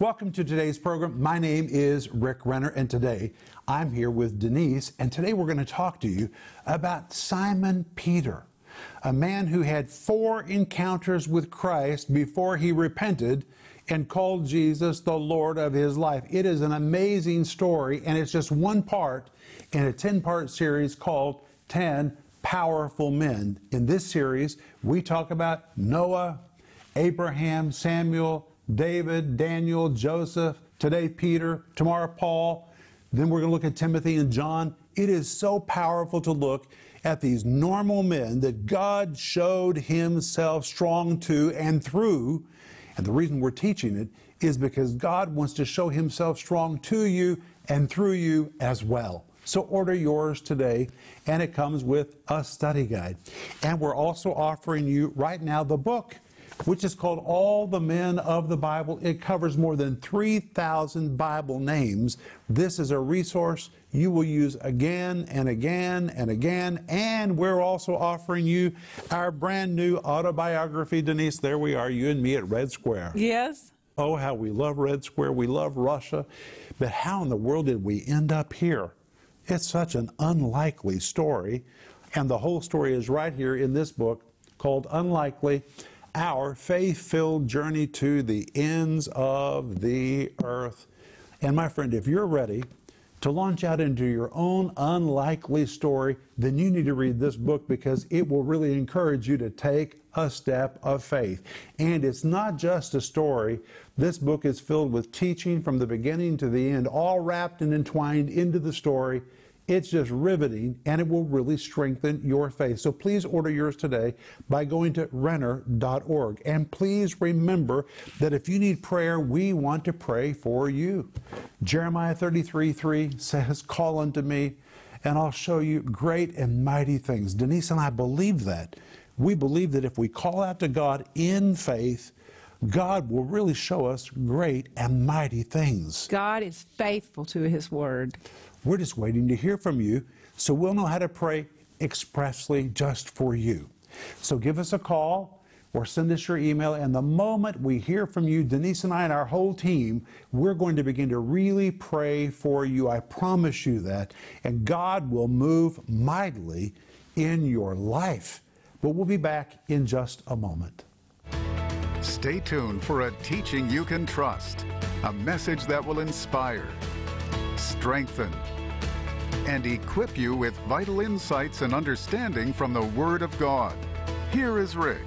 Welcome to today's program. My name is Rick Renner, and today I'm here with Denise, and today we're going to talk to you about Simon Peter, a man who had four encounters with Christ before he repented and called Jesus the Lord of his life. It is an amazing story, and it's just one part in a 10 part series called 10 Powerful Men. In this series, we talk about Noah, Abraham, Samuel, David, Daniel, Joseph, today Peter, tomorrow Paul. Then we're going to look at Timothy and John. It is so powerful to look at these normal men that God showed himself strong to and through. And the reason we're teaching it is because God wants to show himself strong to you and through you as well. So order yours today, and it comes with a study guide. And we're also offering you right now the book which is called All the Men of the Bible. It covers more than 3,000 Bible names. This is a resource you will use again and again and again. And we're also offering you our brand new autobiography. Denise, there we are, you and me at Red Square. Yes. Oh, how we love Red Square. We love Russia. But how in the world did we end up here? It's such an unlikely story. And the whole story is right here in this book called Unlikely our faith filled journey to the ends of the earth. And my friend, if you're ready to launch out into your own unlikely story, then you need to read this book because it will really encourage you to take a step of faith. And it's not just a story. This book is filled with teaching from the beginning to the end, all wrapped and entwined into the story it's just riveting and it will really strengthen your faith. So please order yours today by going to renner.org. And please remember that if you need prayer, we want to pray for you. Jeremiah 33 3 says, Call unto me, and I'll show you great and mighty things. Denise and I believe that. We believe that if we call out to God in faith, God will really show us great and mighty things. God is faithful to His Word. We're just waiting to hear from you so we'll know how to pray expressly just for you. So give us a call or send us your email, and the moment we hear from you, Denise and I and our whole team, we're going to begin to really pray for you. I promise you that. And God will move mightily in your life. But we'll be back in just a moment. Stay tuned for a teaching you can trust, a message that will inspire, strengthen, and equip you with vital insights and understanding from the Word of God. Here is Rick.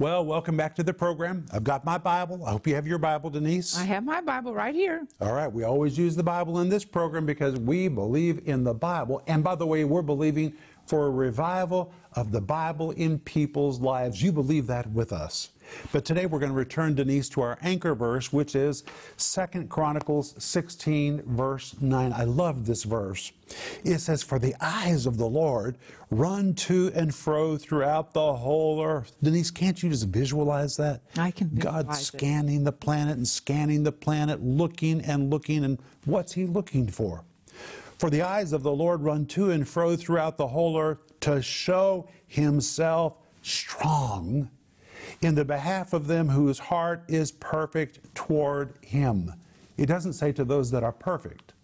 Well, welcome back to the program. I've got my Bible. I hope you have your Bible, Denise. I have my Bible right here. All right. We always use the Bible in this program because we believe in the Bible. And by the way, we're believing for a revival of the Bible in people's lives. You believe that with us. But today we're going to return, Denise, to our anchor verse, which is Second Chronicles 16, verse 9. I love this verse. It says, For the eyes of the Lord run to and fro throughout the whole earth. Denise, can't you just visualize that? I can God scanning it. the planet and scanning the planet, looking and looking, and what's He looking for? For the eyes of the Lord run to and fro throughout the whole earth to show Himself strong in the behalf of them whose heart is perfect toward Him. It doesn't say to those that are perfect.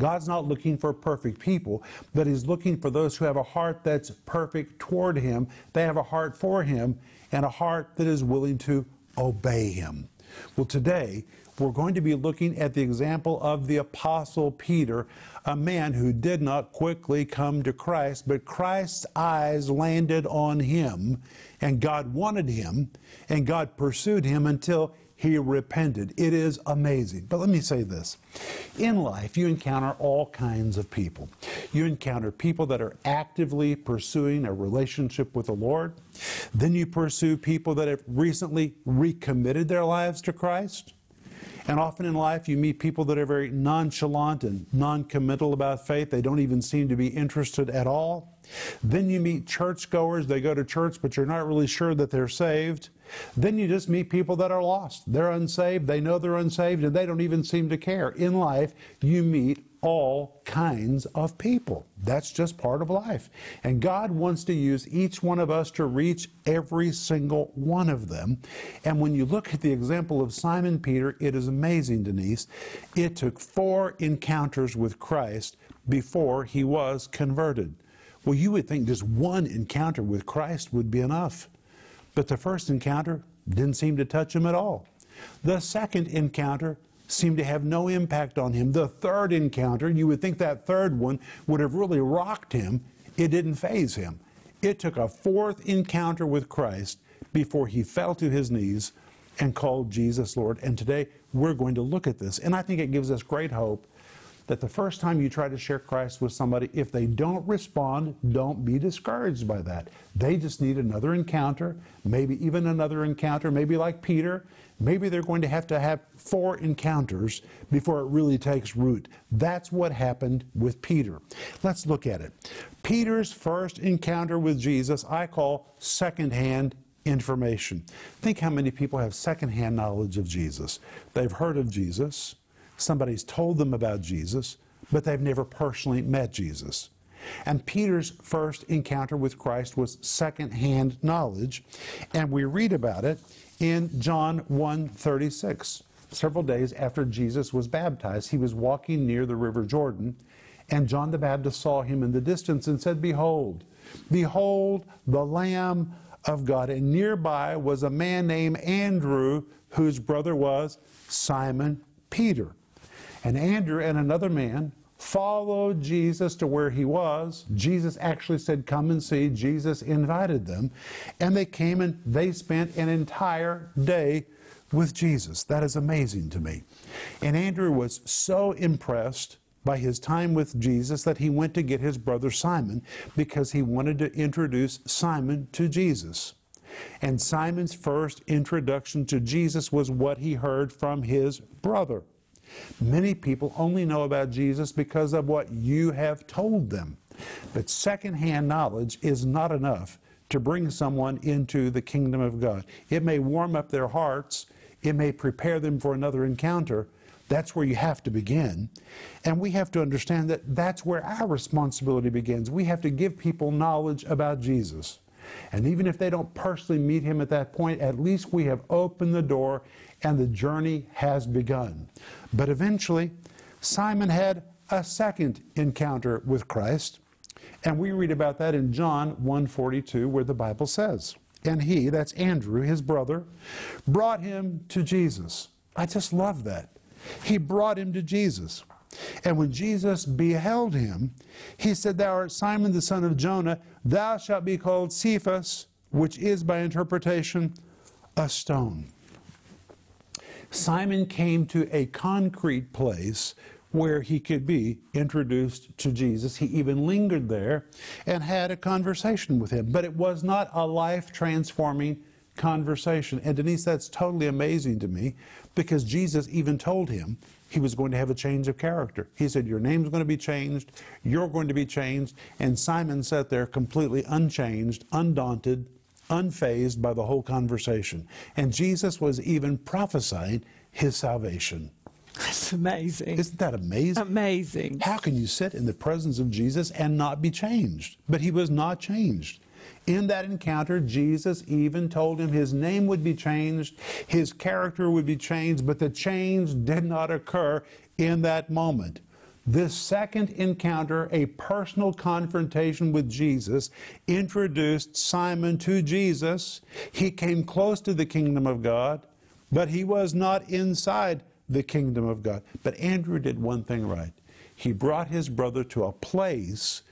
God's not looking for perfect people, but He's looking for those who have a heart that's perfect toward Him. They have a heart for Him and a heart that is willing to obey Him. Well, today we're going to be looking at the example of the Apostle Peter, a man who did not quickly come to Christ, but Christ's eyes landed on him, and God wanted him, and God pursued him until he repented. It is amazing. But let me say this in life, you encounter all kinds of people. You encounter people that are actively pursuing a relationship with the Lord. Then you pursue people that have recently recommitted their lives to Christ. And often in life, you meet people that are very nonchalant and non-committal about faith. They don't even seem to be interested at all. Then you meet churchgoers. They go to church, but you're not really sure that they're saved. Then you just meet people that are lost. They're unsaved. They know they're unsaved, and they don't even seem to care. In life, you meet all kinds of people. That's just part of life. And God wants to use each one of us to reach every single one of them. And when you look at the example of Simon Peter, it is amazing, Denise. It took four encounters with Christ before he was converted. Well, you would think just one encounter with Christ would be enough. But the first encounter didn't seem to touch him at all. The second encounter seemed to have no impact on him. The third encounter, you would think that third one would have really rocked him. It didn't faze him. It took a fourth encounter with Christ before he fell to his knees and called Jesus Lord. And today we're going to look at this. And I think it gives us great hope that the first time you try to share Christ with somebody, if they don't respond, don't be discouraged by that. They just need another encounter, maybe even another encounter, maybe like Peter. Maybe they're going to have to have four encounters before it really takes root. That's what happened with Peter. Let's look at it. Peter's first encounter with Jesus, I call secondhand information. Think how many people have secondhand knowledge of Jesus. They've heard of Jesus Somebody's told them about Jesus, but they've never personally met Jesus. And Peter's first encounter with Christ was second-hand knowledge, and we read about it in John 1:36. Several days after Jesus was baptized, he was walking near the river Jordan, and John the Baptist saw him in the distance and said, "Behold, behold the Lamb of God." And nearby was a man named Andrew, whose brother was Simon Peter. And Andrew and another man followed Jesus to where he was. Jesus actually said, Come and see. Jesus invited them. And they came and they spent an entire day with Jesus. That is amazing to me. And Andrew was so impressed by his time with Jesus that he went to get his brother Simon because he wanted to introduce Simon to Jesus. And Simon's first introduction to Jesus was what he heard from his brother. Many people only know about Jesus because of what you have told them. But secondhand knowledge is not enough to bring someone into the kingdom of God. It may warm up their hearts, it may prepare them for another encounter. That's where you have to begin. And we have to understand that that's where our responsibility begins. We have to give people knowledge about Jesus. And even if they don't personally meet him at that point, at least we have opened the door and the journey has begun. But eventually, Simon had a second encounter with Christ, and we read about that in John 1:42 where the Bible says, "And he, that's Andrew, his brother, brought him to Jesus." I just love that. He brought him to Jesus. And when Jesus beheld him, he said, Thou art Simon the son of Jonah, thou shalt be called Cephas, which is by interpretation a stone. Simon came to a concrete place where he could be introduced to Jesus. He even lingered there and had a conversation with him. But it was not a life transforming conversation. And Denise, that's totally amazing to me because Jesus even told him he was going to have a change of character. He said, Your name's going to be changed, you're going to be changed. And Simon sat there completely unchanged, undaunted, unfazed by the whole conversation. And Jesus was even prophesying his salvation. That's amazing. Isn't that amazing? Amazing. How can you sit in the presence of Jesus and not be changed? But he was not changed. In that encounter, Jesus even told him his name would be changed, his character would be changed, but the change did not occur in that moment. This second encounter, a personal confrontation with Jesus, introduced Simon to Jesus. He came close to the kingdom of God, but he was not inside the kingdom of God. But Andrew did one thing right. He brought his brother to a place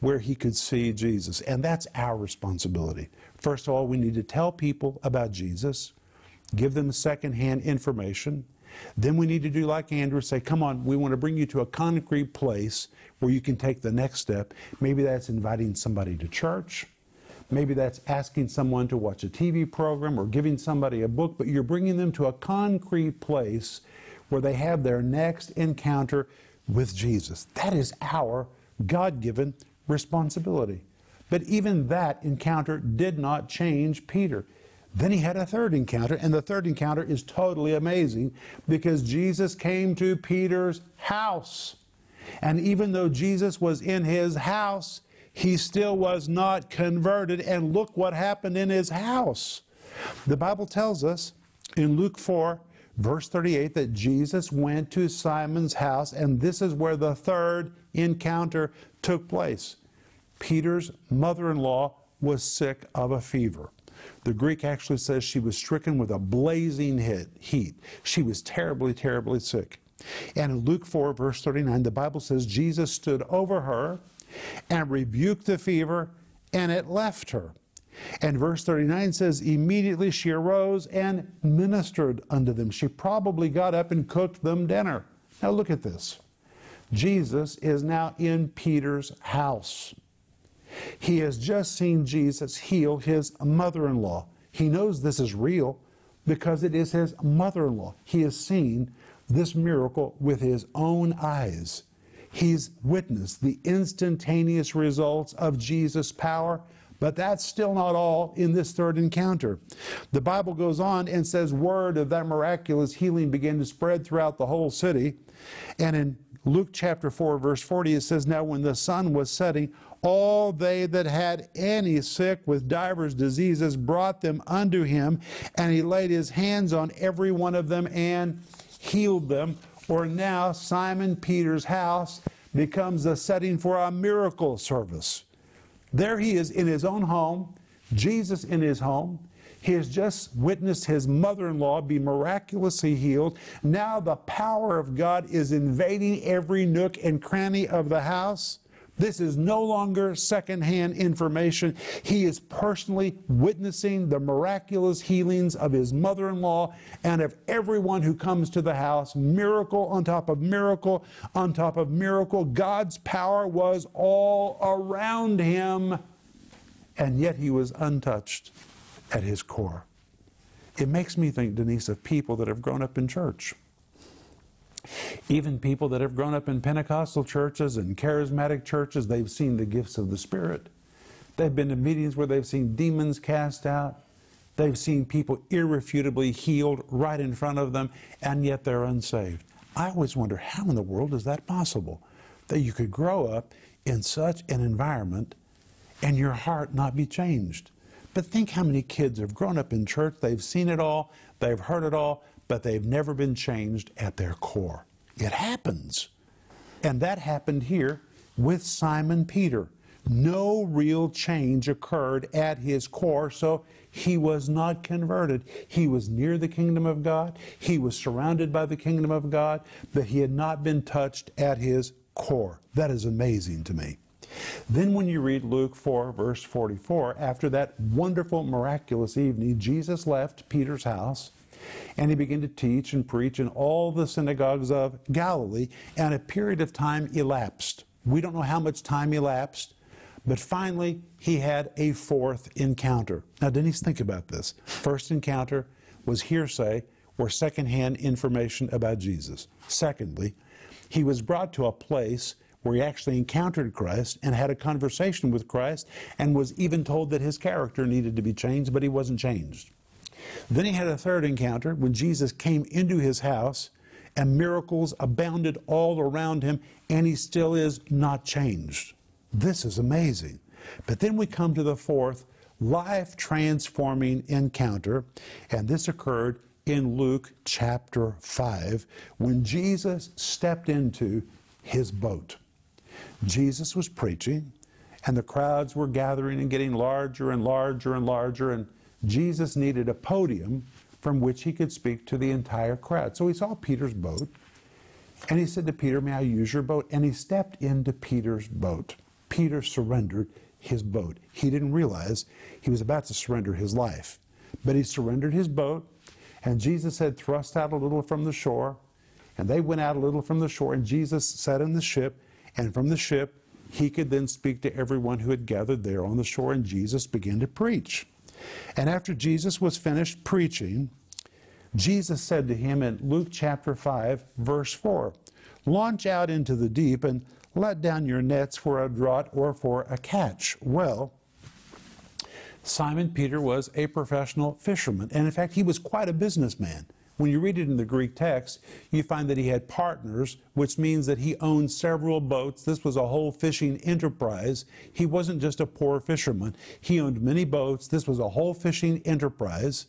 where he could see Jesus. And that's our responsibility. First of all, we need to tell people about Jesus, give them secondhand information. Then we need to do like Andrew, say, come on, we want to bring you to a concrete place where you can take the next step. Maybe that's inviting somebody to church. Maybe that's asking someone to watch a TV program or giving somebody a book, but you're bringing them to a concrete place where they have their next encounter with Jesus. That is our God given responsibility. But even that encounter did not change Peter. Then he had a third encounter, and the third encounter is totally amazing because Jesus came to Peter's house. And even though Jesus was in his house, he still was not converted. And look what happened in his house. The Bible tells us in Luke 4, verse 38, that Jesus went to Simon's house, and this is where the third encounter took place. Peter's mother in law was sick of a fever. The Greek actually says she was stricken with a blazing heat. She was terribly, terribly sick. And in Luke 4, verse 39, the Bible says Jesus stood over her and rebuked the fever, and it left her. And verse 39 says, Immediately she arose and ministered unto them. She probably got up and cooked them dinner. Now look at this. Jesus is now in Peter's house. He has just seen Jesus heal his mother in law. He knows this is real because it is his mother in law. He has seen this miracle with his own eyes. He's witnessed the instantaneous results of Jesus' power, but that's still not all in this third encounter. The Bible goes on and says, Word of that miraculous healing began to spread throughout the whole city. And in Luke chapter 4, verse 40, it says, Now when the sun was setting, all they that had any sick with divers diseases brought them unto him, and he laid his hands on every one of them and healed them. Or now Simon Peter's house becomes a setting for a miracle service. There he is in his own home, Jesus in his home. He has just witnessed his mother in law be miraculously healed. Now the power of God is invading every nook and cranny of the house. This is no longer secondhand information. He is personally witnessing the miraculous healings of his mother in law and of everyone who comes to the house. Miracle on top of miracle on top of miracle. God's power was all around him, and yet he was untouched at his core. It makes me think, Denise, of people that have grown up in church. Even people that have grown up in Pentecostal churches and charismatic churches, they've seen the gifts of the Spirit. They've been to meetings where they've seen demons cast out. They've seen people irrefutably healed right in front of them, and yet they're unsaved. I always wonder how in the world is that possible? That you could grow up in such an environment and your heart not be changed. But think how many kids have grown up in church, they've seen it all, they've heard it all, but they've never been changed at their core. It happens. And that happened here with Simon Peter. No real change occurred at his core, so he was not converted. He was near the kingdom of God, he was surrounded by the kingdom of God, but he had not been touched at his core. That is amazing to me. Then, when you read Luke 4, verse 44, after that wonderful, miraculous evening, Jesus left Peter's house and he began to teach and preach in all the synagogues of Galilee, and a period of time elapsed. We don't know how much time elapsed, but finally he had a fourth encounter. Now, Denise, think about this. First encounter was hearsay or secondhand information about Jesus. Secondly, he was brought to a place where he actually encountered Christ and had a conversation with Christ and was even told that his character needed to be changed, but he wasn't changed. Then he had a third encounter when Jesus came into his house and miracles abounded all around him, and he still is not changed. This is amazing. But then we come to the fourth life transforming encounter, and this occurred in Luke chapter 5 when Jesus stepped into his boat. Jesus was preaching, and the crowds were gathering and getting larger and larger and larger, and Jesus needed a podium from which he could speak to the entire crowd. So he saw Peter's boat, and he said to Peter, May I use your boat? And he stepped into Peter's boat. Peter surrendered his boat. He didn't realize he was about to surrender his life, but he surrendered his boat, and Jesus had thrust out a little from the shore, and they went out a little from the shore, and Jesus sat in the ship, and from the ship, he could then speak to everyone who had gathered there on the shore, and Jesus began to preach. And after Jesus was finished preaching, Jesus said to him in Luke chapter 5, verse 4, Launch out into the deep and let down your nets for a draught or for a catch. Well, Simon Peter was a professional fisherman, and in fact, he was quite a businessman. When you read it in the Greek text, you find that he had partners, which means that he owned several boats. This was a whole fishing enterprise. He wasn't just a poor fisherman, he owned many boats. This was a whole fishing enterprise.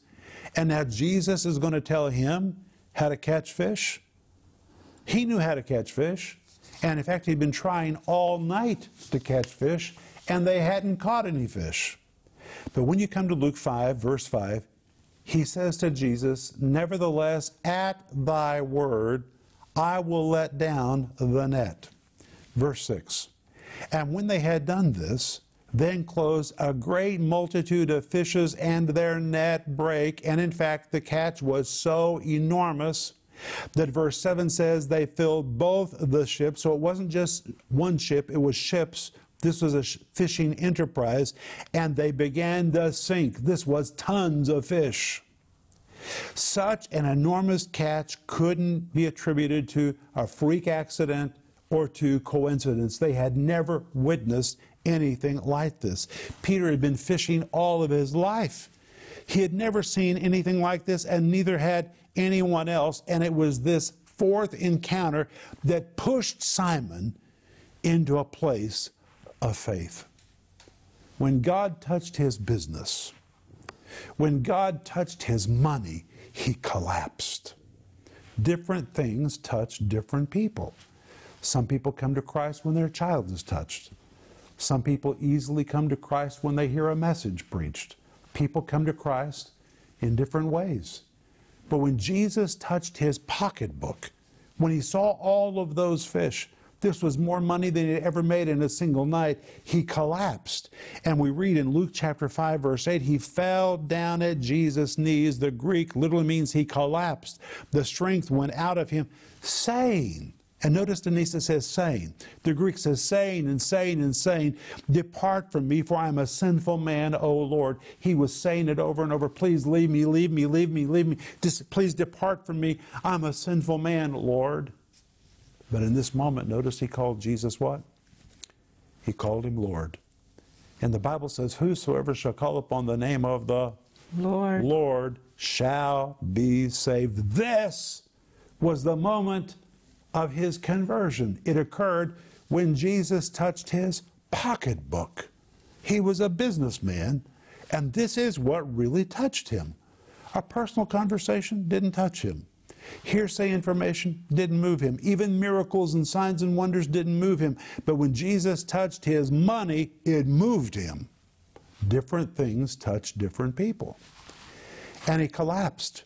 And now Jesus is going to tell him how to catch fish. He knew how to catch fish. And in fact, he'd been trying all night to catch fish, and they hadn't caught any fish. But when you come to Luke 5, verse 5, he says to Jesus, Nevertheless, at thy word, I will let down the net. Verse 6. And when they had done this, then closed a great multitude of fishes, and their net brake. And in fact, the catch was so enormous that verse 7 says they filled both the ships. So it wasn't just one ship, it was ships. This was a fishing enterprise, and they began to sink. This was tons of fish. Such an enormous catch couldn't be attributed to a freak accident or to coincidence. They had never witnessed anything like this. Peter had been fishing all of his life. He had never seen anything like this, and neither had anyone else. And it was this fourth encounter that pushed Simon into a place of faith. When God touched his business, when God touched his money, he collapsed. Different things touch different people. Some people come to Christ when their child is touched. Some people easily come to Christ when they hear a message preached. People come to Christ in different ways. But when Jesus touched his pocketbook, when he saw all of those fish, this was more money than he ever made in a single night. He collapsed. And we read in Luke chapter 5, verse 8, he fell down at Jesus' knees. The Greek literally means he collapsed. The strength went out of him, saying, and notice Denise says saying. The Greek says saying and saying and saying, Depart from me, for I am a sinful man, O Lord. He was saying it over and over. Please leave me, leave me, leave me, leave me. Just please depart from me. I'm a sinful man, Lord. But in this moment, notice he called Jesus what? He called him Lord. And the Bible says, Whosoever shall call upon the name of the Lord, Lord shall be saved. This was the moment of his conversion. It occurred when Jesus touched his pocketbook. He was a businessman, and this is what really touched him. A personal conversation didn't touch him. Hearsay information didn't move him. Even miracles and signs and wonders didn't move him. But when Jesus touched his money, it moved him. Different things touch different people. And he collapsed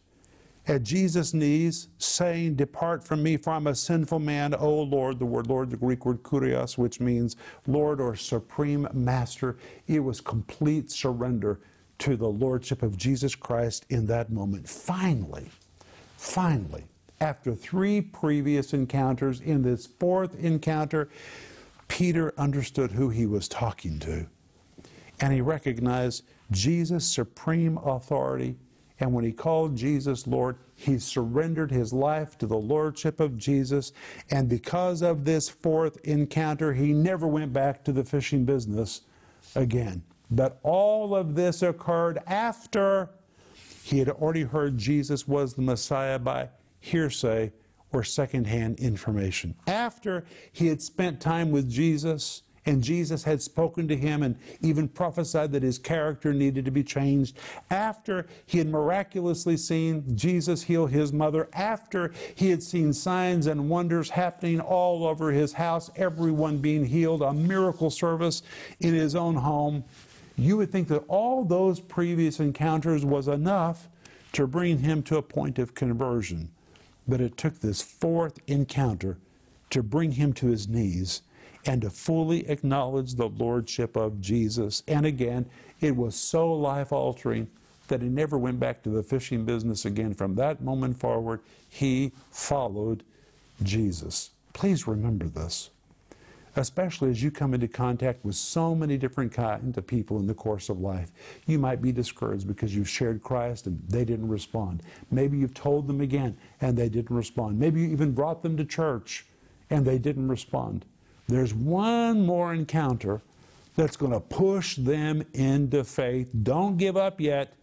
at Jesus' knees, saying, Depart from me, for I'm a sinful man, O Lord. The word Lord, the Greek word kurios, which means Lord or supreme master. It was complete surrender to the Lordship of Jesus Christ in that moment. Finally, finally, after three previous encounters, in this fourth encounter, Peter understood who he was talking to. And he recognized Jesus' supreme authority and when he called Jesus Lord, he surrendered his life to the Lordship of Jesus. And because of this fourth encounter, he never went back to the fishing business again. But all of this occurred after he had already heard Jesus was the Messiah by hearsay or secondhand information. After he had spent time with Jesus, and Jesus had spoken to him and even prophesied that his character needed to be changed. After he had miraculously seen Jesus heal his mother, after he had seen signs and wonders happening all over his house, everyone being healed, a miracle service in his own home, you would think that all those previous encounters was enough to bring him to a point of conversion. But it took this fourth encounter to bring him to his knees and to fully acknowledge the lordship of Jesus. And again, it was so life altering that he never went back to the fishing business again. From that moment forward, he followed Jesus. Please remember this, especially as you come into contact with so many different kinds of people in the course of life. You might be discouraged because you've shared Christ and they didn't respond. Maybe you've told them again and they didn't respond. Maybe you even brought them to church and they didn't respond. There's one more encounter that's going to push them into faith. Don't give up yet.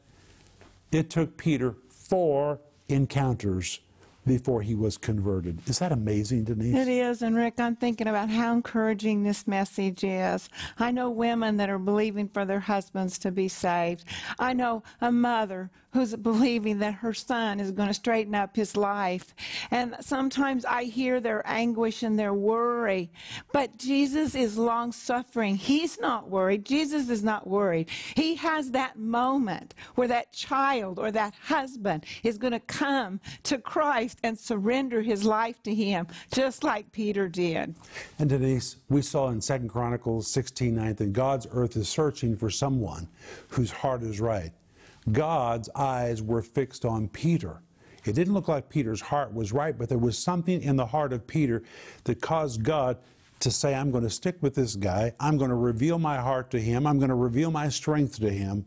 It took Peter four encounters before he was converted. Is that amazing, Denise? It is, and Rick, I'm thinking about how encouraging this message is. I know women that are believing for their husbands to be saved. I know a mother who's believing that her son is going to straighten up his life. And sometimes I hear their anguish and their worry. But Jesus is long suffering. He's not worried. Jesus is not worried. He has that moment where that child or that husband is going to come to Christ and surrender his life to him, just like Peter did. And Denise, we saw in 2 Chronicles 16 9 that God's earth is searching for someone whose heart is right. God's eyes were fixed on Peter. It didn't look like Peter's heart was right, but there was something in the heart of Peter that caused God to say, I'm going to stick with this guy. I'm going to reveal my heart to him. I'm going to reveal my strength to him.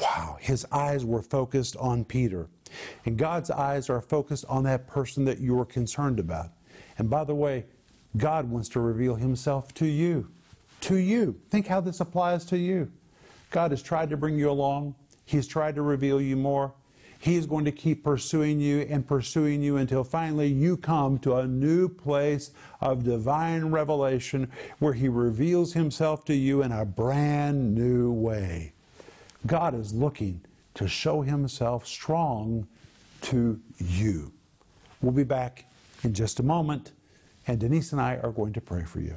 Wow, his eyes were focused on Peter. And God's eyes are focused on that person that you're concerned about. And by the way, God wants to reveal himself to you. To you. Think how this applies to you. God has tried to bring you along. He's tried to reveal you more. He is going to keep pursuing you and pursuing you until finally you come to a new place of divine revelation where He reveals Himself to you in a brand new way. God is looking to show Himself strong to you. We'll be back in just a moment, and Denise and I are going to pray for you.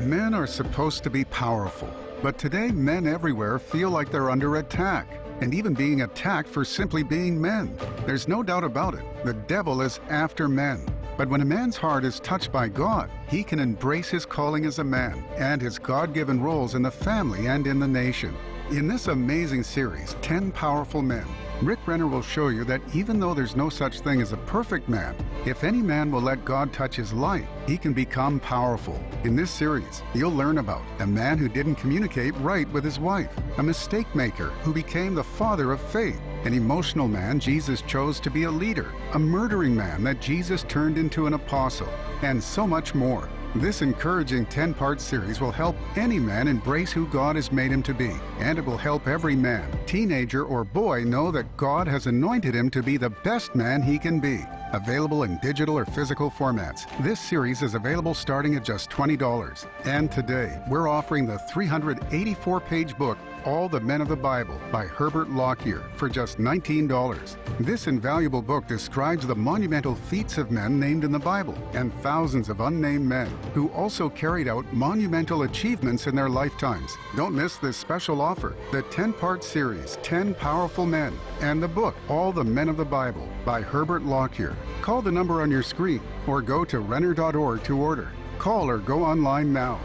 Men are supposed to be powerful, but today men everywhere feel like they're under attack and even being attacked for simply being men. There's no doubt about it. The devil is after men. But when a man's heart is touched by God, he can embrace his calling as a man and his God given roles in the family and in the nation. In this amazing series, 10 Powerful Men, Rick Renner will show you that even though there's no such thing as a perfect man, if any man will let God touch his life, he can become powerful. In this series, you'll learn about a man who didn't communicate right with his wife, a mistake maker who became the father of faith, an emotional man Jesus chose to be a leader, a murdering man that Jesus turned into an apostle, and so much more. This encouraging 10 part series will help any man embrace who God has made him to be, and it will help every man, teenager, or boy know that God has anointed him to be the best man he can be. Available in digital or physical formats. This series is available starting at just $20. And today, we're offering the 384 page book, All the Men of the Bible by Herbert Lockyer for just $19. This invaluable book describes the monumental feats of men named in the Bible and thousands of unnamed men who also carried out monumental achievements in their lifetimes. Don't miss this special offer the 10 part series, 10 Powerful Men, and the book, All the Men of the Bible by Herbert Lockyer. Call the number on your screen or go to Renner.org to order. Call or go online now.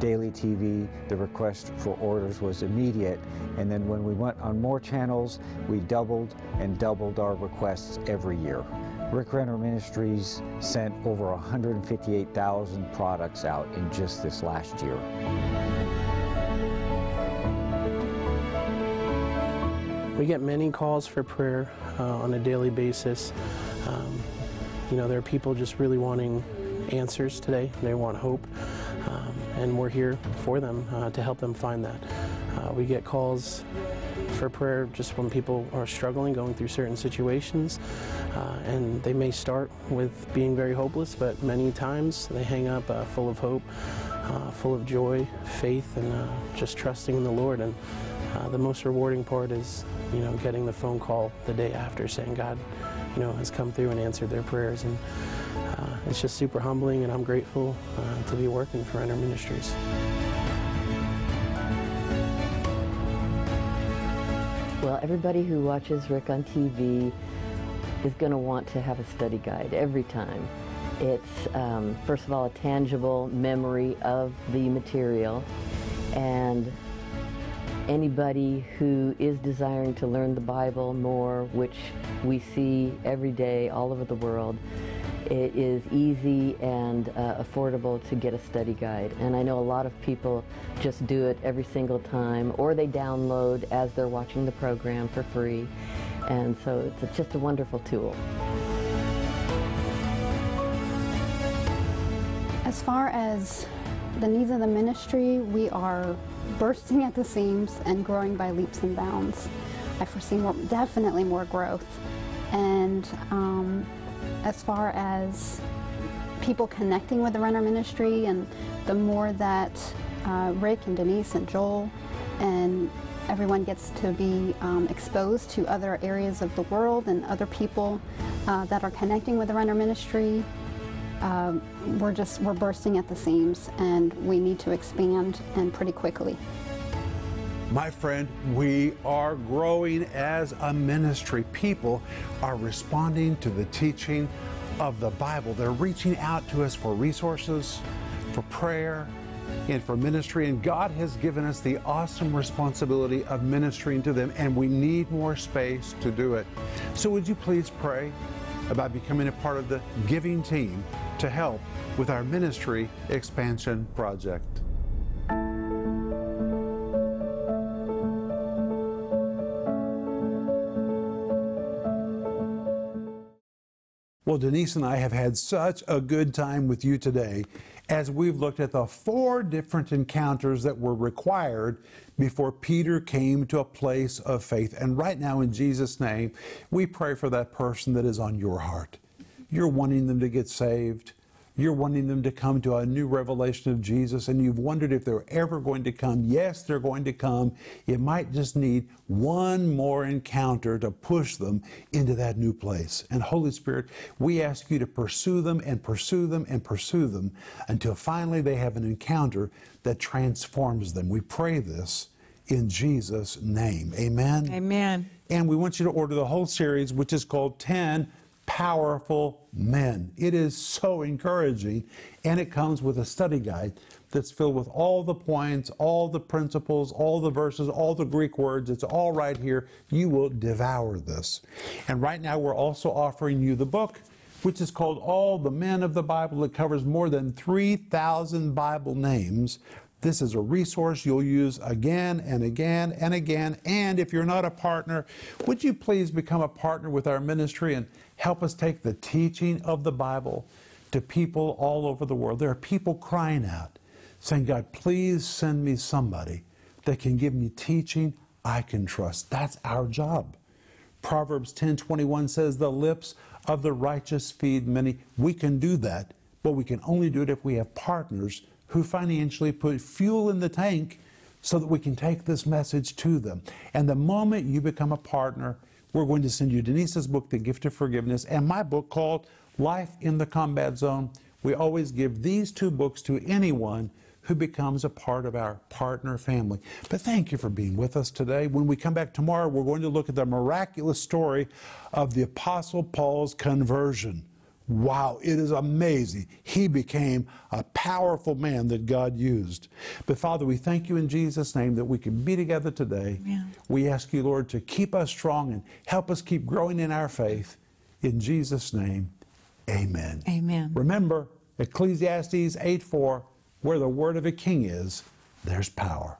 Daily TV, the request for orders was immediate. And then when we went on more channels, we doubled and doubled our requests every year. Rick Renner Ministries sent over 158,000 products out in just this last year. We get many calls for prayer uh, on a daily basis. Um, you know, there are people just really wanting answers today. They want hope, and we're here for them uh, to help them find that. Uh, we get calls for prayer just when people are struggling, going through certain situations, uh, and they may start with being very hopeless, but many times they hang up uh, full of hope, uh, full of joy, faith, and uh, just trusting in the Lord. And the most rewarding part is, you know, getting the phone call the day after saying God, you know, has come through and answered their prayers. And it's just super humbling, and I'm grateful uh, to be working for Renner Ministries. Well, everybody who watches Rick on TV is going to want to have a study guide every time. It's, um, first of all, a tangible memory of the material, and anybody who is desiring to learn the Bible more, which we see every day all over the world, it is easy and uh, affordable to get a study guide. And I know a lot of people just do it every single time, or they download as they're watching the program for free. And so it's just a wonderful tool. As far as the needs of the ministry, we are bursting at the seams and growing by leaps and bounds. I foresee more, definitely more growth. And um, as far as people connecting with the Renner Ministry, and the more that uh, Rick and Denise and Joel and everyone gets to be um, exposed to other areas of the world and other people uh, that are connecting with the Renner Ministry, um, we're just we're bursting at the seams, and we need to expand and pretty quickly. My friend, we are growing as a ministry. People are responding to the teaching of the Bible. They're reaching out to us for resources, for prayer, and for ministry. And God has given us the awesome responsibility of ministering to them, and we need more space to do it. So, would you please pray about becoming a part of the giving team to help with our ministry expansion project? Well, Denise and I have had such a good time with you today as we've looked at the four different encounters that were required before Peter came to a place of faith. And right now, in Jesus' name, we pray for that person that is on your heart. You're wanting them to get saved. You're wanting them to come to a new revelation of Jesus, and you've wondered if they're ever going to come. Yes, they're going to come. It might just need one more encounter to push them into that new place. And Holy Spirit, we ask you to pursue them and pursue them and pursue them until finally they have an encounter that transforms them. We pray this in Jesus' name. Amen. Amen. And we want you to order the whole series, which is called 10 powerful men. It is so encouraging, and it comes with a study guide that's filled with all the points, all the principles, all the verses, all the Greek words. It's all right here. You will devour this. And right now, we're also offering you the book. Which is called All the Men of the Bible. It covers more than 3,000 Bible names this is a resource you'll use again and again and again. And if you're not a partner, would you please become a partner with our ministry and help us take the teaching of the Bible to people all over the world? There are people crying out, saying, God, please send me somebody that can give me teaching I can trust. That's our job. Proverbs 10:21 says the lips of the righteous feed many. We can do that, but we can only do it if we have partners who financially put fuel in the tank so that we can take this message to them. And the moment you become a partner, we're going to send you Denise's book, The Gift of Forgiveness, and my book called Life in the Combat Zone. We always give these two books to anyone who becomes a part of our partner family. But thank you for being with us today. When we come back tomorrow, we're going to look at the miraculous story of the Apostle Paul's conversion. Wow, it is amazing. He became a powerful man that God used. But Father, we thank you in Jesus' name that we can be together today. Amen. We ask you, Lord, to keep us strong and help us keep growing in our faith. In Jesus' name, amen. Amen. Remember, Ecclesiastes 8 4, where the word of a king is, there's power.